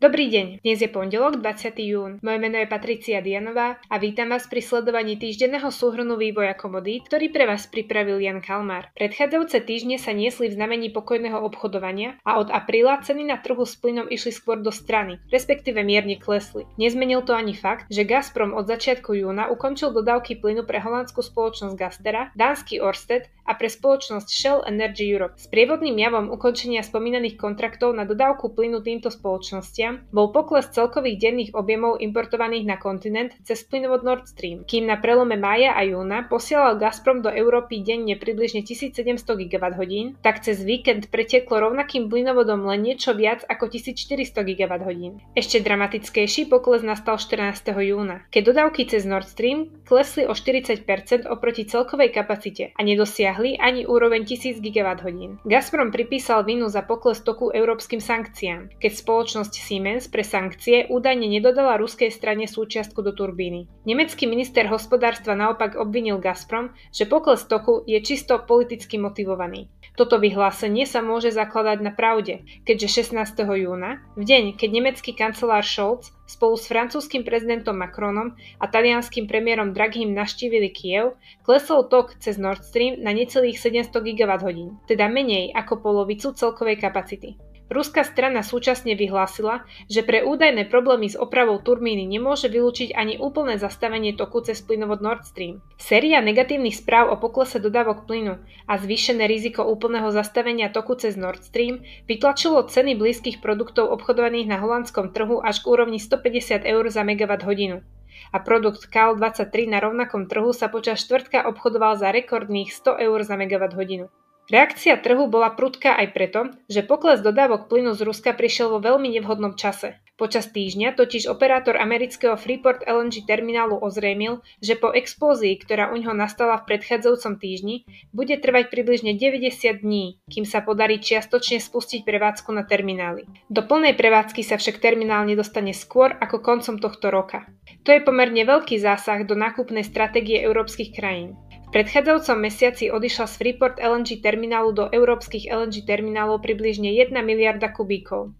Dobrý deň, dnes je pondelok 20. jún. Moje meno je Patricia Dianová a vítam vás pri sledovaní týždenného súhrnu vývoja komodít, ktorý pre vás pripravil Jan Kalmár. Predchádzajúce týždne sa niesli v znamení pokojného obchodovania a od apríla ceny na trhu s plynom išli skôr do strany, respektíve mierne klesli. Nezmenil to ani fakt, že Gazprom od začiatku júna ukončil dodávky plynu pre holandskú spoločnosť Gastera, dánsky Orsted a pre spoločnosť Shell Energy Europe. S prievodným javom ukončenia spomínaných kontraktov na dodávku plynu týmto spoločnostiam bol pokles celkových denných objemov importovaných na kontinent cez plynovod Nord Stream, kým na prelome mája a júna posielal Gazprom do Európy denne približne 1700 GWh, tak cez víkend preteklo rovnakým plynovodom len niečo viac ako 1400 GWh. Ešte dramatickejší pokles nastal 14. júna, keď dodávky cez Nord Stream klesli o 40% oproti celkovej kapacite a nedosiahli dosiahli ani úroveň 1000 GWh. Gazprom pripísal vinu za pokles toku európskym sankciám, keď spoločnosť Siemens pre sankcie údajne nedodala ruskej strane súčiastku do turbíny. Nemecký minister hospodárstva naopak obvinil Gazprom, že pokles toku je čisto politicky motivovaný. Toto vyhlásenie sa môže zakladať na pravde, keďže 16. júna, v deň, keď nemecký kancelár Scholz spolu s francúzským prezidentom Macronom a talianským premiérom Draghim naštívili Kiev, klesol tok cez Nord Stream na necelých 700 GWh, teda menej ako polovicu celkovej kapacity. Ruská strana súčasne vyhlásila, že pre údajné problémy s opravou turbíny nemôže vylúčiť ani úplné zastavenie toku cez plynovod Nord Stream. Séria negatívnych správ o poklese dodávok plynu a zvýšené riziko úplného zastavenia toku cez Nord Stream vytlačilo ceny blízkych produktov obchodovaných na holandskom trhu až k úrovni 150 eur za megawatt hodinu a produkt KAL23 na rovnakom trhu sa počas štvrtka obchodoval za rekordných 100 eur za megawatt hodinu. Reakcia trhu bola prudká aj preto, že pokles dodávok plynu z Ruska prišiel vo veľmi nevhodnom čase. Počas týždňa totiž operátor amerického Freeport LNG terminálu ozrejmil, že po explózii, ktorá u ňoho nastala v predchádzajúcom týždni, bude trvať približne 90 dní, kým sa podarí čiastočne spustiť prevádzku na terminály. Do plnej prevádzky sa však terminál nedostane skôr ako koncom tohto roka. To je pomerne veľký zásah do nákupnej stratégie európskych krajín predchádzajúcom mesiaci odišla z Freeport LNG terminálu do európskych LNG terminálov približne 1 miliarda kubíkov.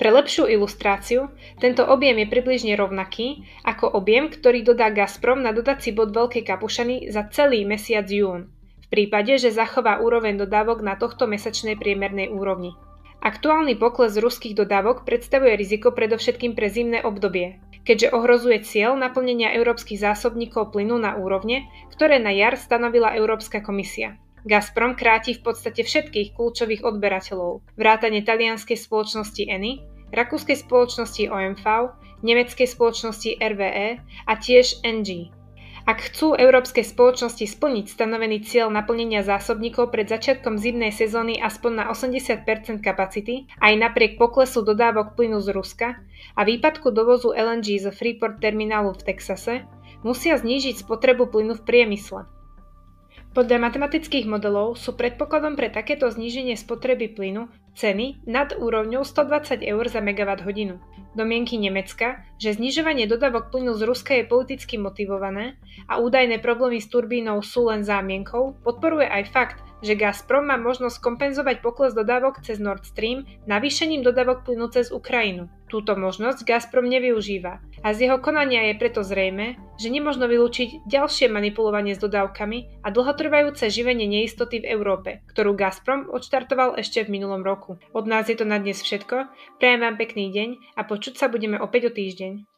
Pre lepšiu ilustráciu, tento objem je približne rovnaký ako objem, ktorý dodá Gazprom na dodací bod Veľkej Kapušany za celý mesiac jún, v prípade, že zachová úroveň dodávok na tohto mesačnej priemernej úrovni. Aktuálny pokles ruských dodávok predstavuje riziko predovšetkým pre zimné obdobie, keďže ohrozuje cieľ naplnenia európskych zásobníkov plynu na úrovne, ktoré na jar stanovila Európska komisia. Gazprom kráti v podstate všetkých kľúčových odberateľov, vrátane talianskej spoločnosti Eni, rakúskej spoločnosti OMV, nemeckej spoločnosti RVE a tiež NG. Ak chcú európske spoločnosti splniť stanovený cieľ naplnenia zásobníkov pred začiatkom zimnej sezóny aspoň na 80% kapacity, aj napriek poklesu dodávok plynu z Ruska a výpadku dovozu LNG zo Freeport terminálu v Texase, musia znížiť spotrebu plynu v priemysle. Podľa matematických modelov sú predpokladom pre takéto zníženie spotreby plynu ceny nad úrovňou 120 eur za megawatt hodinu. Domienky Nemecka, že znižovanie dodávok plynu z Ruska je politicky motivované a údajné problémy s turbínou sú len zámienkou, podporuje aj fakt, že Gazprom má možnosť kompenzovať pokles dodávok cez Nord Stream navýšením dodávok plynu cez Ukrajinu. Túto možnosť Gazprom nevyužíva a z jeho konania je preto zrejme, že nemožno vylúčiť ďalšie manipulovanie s dodávkami a dlhotrvajúce živenie neistoty v Európe, ktorú Gazprom odštartoval ešte v minulom roku. Od nás je to na dnes všetko, prajem vám pekný deň a počuť sa budeme opäť o týždeň.